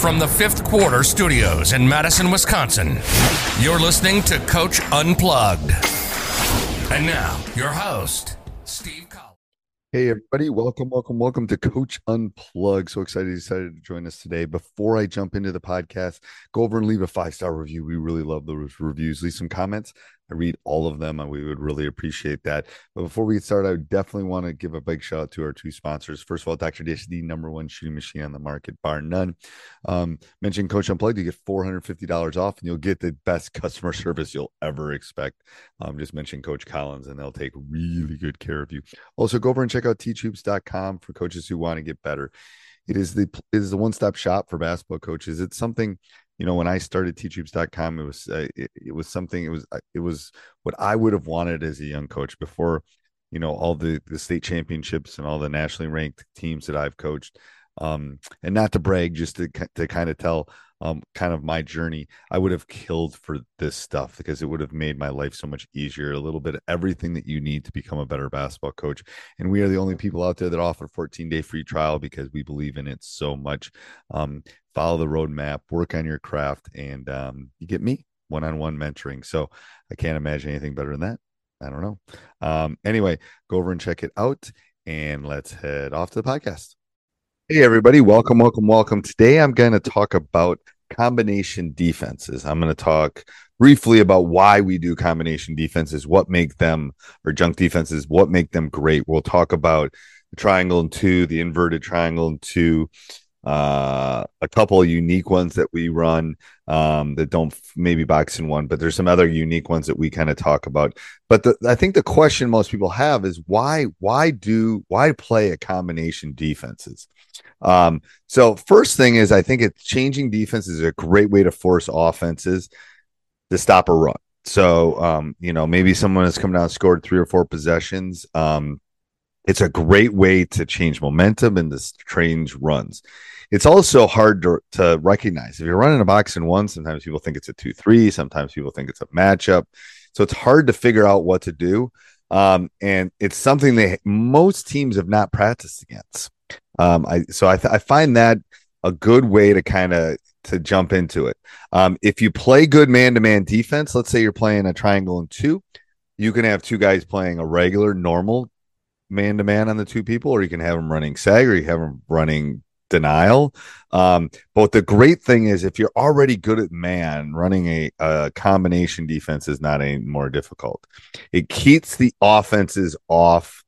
From the fifth quarter studios in Madison, Wisconsin, you're listening to Coach Unplugged. And now, your host, Steve Collins. Hey, everybody. Welcome, welcome, welcome to Coach Unplugged. So excited you decided to join us today. Before I jump into the podcast, go over and leave a five star review. We really love those reviews. Leave some comments. I read all of them and we would really appreciate that. But before we get started, I definitely want to give a big shout out to our two sponsors. First of all, Dr. Dish, the number one shooting machine on the market, bar none. Um, mention Coach Unplugged, you get $450 off and you'll get the best customer service you'll ever expect. Um, just mention Coach Collins and they'll take really good care of you. Also, go over and check out teachhoops.com for coaches who want to get better. It is the it is the one stop shop for basketball coaches. It's something you know when i started teachhoops.com it was uh, it, it, was something it was uh, it was what i would have wanted as a young coach before you know all the the state championships and all the nationally ranked teams that i've coached. Um and not to brag just to to kind of tell um, kind of my journey, I would have killed for this stuff because it would have made my life so much easier. A little bit of everything that you need to become a better basketball coach. And we are the only people out there that offer 14 day free trial because we believe in it so much. Um, follow the roadmap, work on your craft, and um, you get me one on one mentoring. So I can't imagine anything better than that. I don't know. Um, anyway, go over and check it out and let's head off to the podcast. Hey, everybody. Welcome, welcome, welcome. Today, I'm going to talk about combination defenses. I'm going to talk briefly about why we do combination defenses, what make them, or junk defenses, what make them great. We'll talk about the triangle and two, the inverted triangle and two, uh, a couple unique ones that we run um, that don't maybe box in one, but there's some other unique ones that we kind of talk about. But the, I think the question most people have is why why do why play a combination defenses? Um, so first thing is I think it's changing defense is a great way to force offenses to stop a run. So um, you know, maybe someone has come down scored three or four possessions. Um, it's a great way to change momentum and to change runs. It's also hard to, to recognize. If you're running a box in one, sometimes people think it's a two three, sometimes people think it's a matchup. So it's hard to figure out what to do. Um, and it's something that most teams have not practiced against. Um, I so I, th- I find that a good way to kind of to jump into it. Um, if you play good man to man defense, let's say you're playing a triangle and two, you can have two guys playing a regular normal man to man on the two people, or you can have them running sag, or you have them running denial. Um, but the great thing is, if you're already good at man, running a, a combination defense is not any more difficult. It keeps the offenses off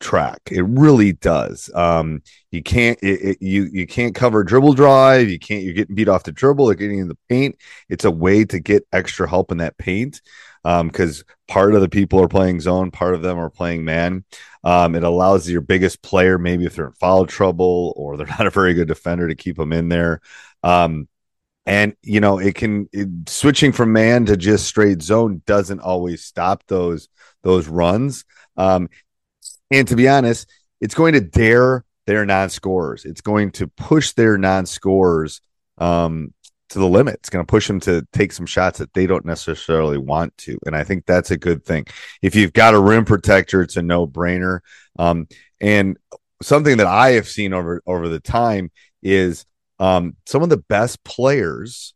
track. It really does. Um, you can't it, it, you you can't cover dribble drive. You can't. You're getting beat off the dribble or getting in the paint. It's a way to get extra help in that paint because um, part of the people are playing zone, part of them are playing man. Um, it allows your biggest player, maybe if they're in foul trouble or they're not a very good defender, to keep them in there. Um, and you know, it can it, switching from man to just straight zone doesn't always stop those those runs. Um, and to be honest, it's going to dare their non-scorers. It's going to push their non-scorers um, to the limit. It's going to push them to take some shots that they don't necessarily want to. And I think that's a good thing. If you've got a rim protector, it's a no brainer. Um, and something that I have seen over over the time is um, some of the best players,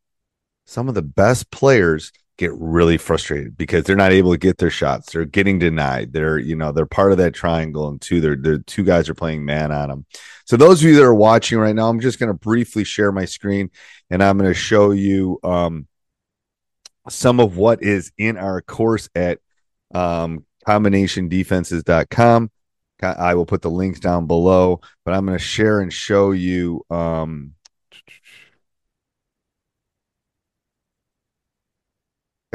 some of the best players get really frustrated because they're not able to get their shots. They're getting denied. They're, you know, they're part of that triangle and two, they're, they're two guys are playing man on them. So those of you that are watching right now, I'm just going to briefly share my screen and I'm going to show you um, some of what is in our course at um, combinationdefenses.com. I will put the links down below, but I'm going to share and show you um,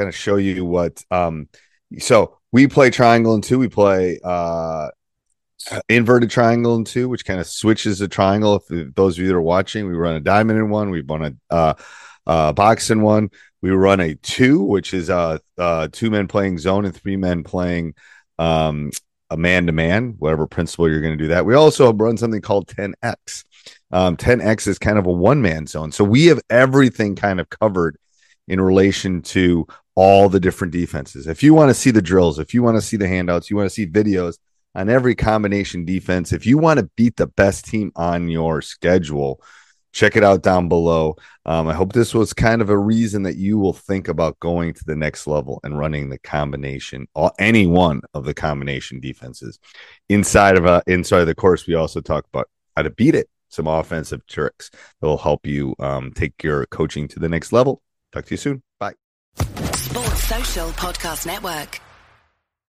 kind of show you what um so we play triangle and two we play uh inverted triangle and two which kind of switches the triangle. If, if, those of you that are watching we run a diamond in one we run a uh, uh box in one we run a two which is uh uh two men playing zone and three men playing um a man to man whatever principle you're going to do that. We also run something called 10x um 10x is kind of a one man zone. So we have everything kind of covered in relation to all the different defenses. If you want to see the drills, if you want to see the handouts, you want to see videos on every combination defense, if you want to beat the best team on your schedule, check it out down below. Um, I hope this was kind of a reason that you will think about going to the next level and running the combination, or any one of the combination defenses. Inside of a inside of the course, we also talk about how to beat it, some offensive tricks that will help you um, take your coaching to the next level. Talk to you soon. Bye. Sports Social Podcast Network.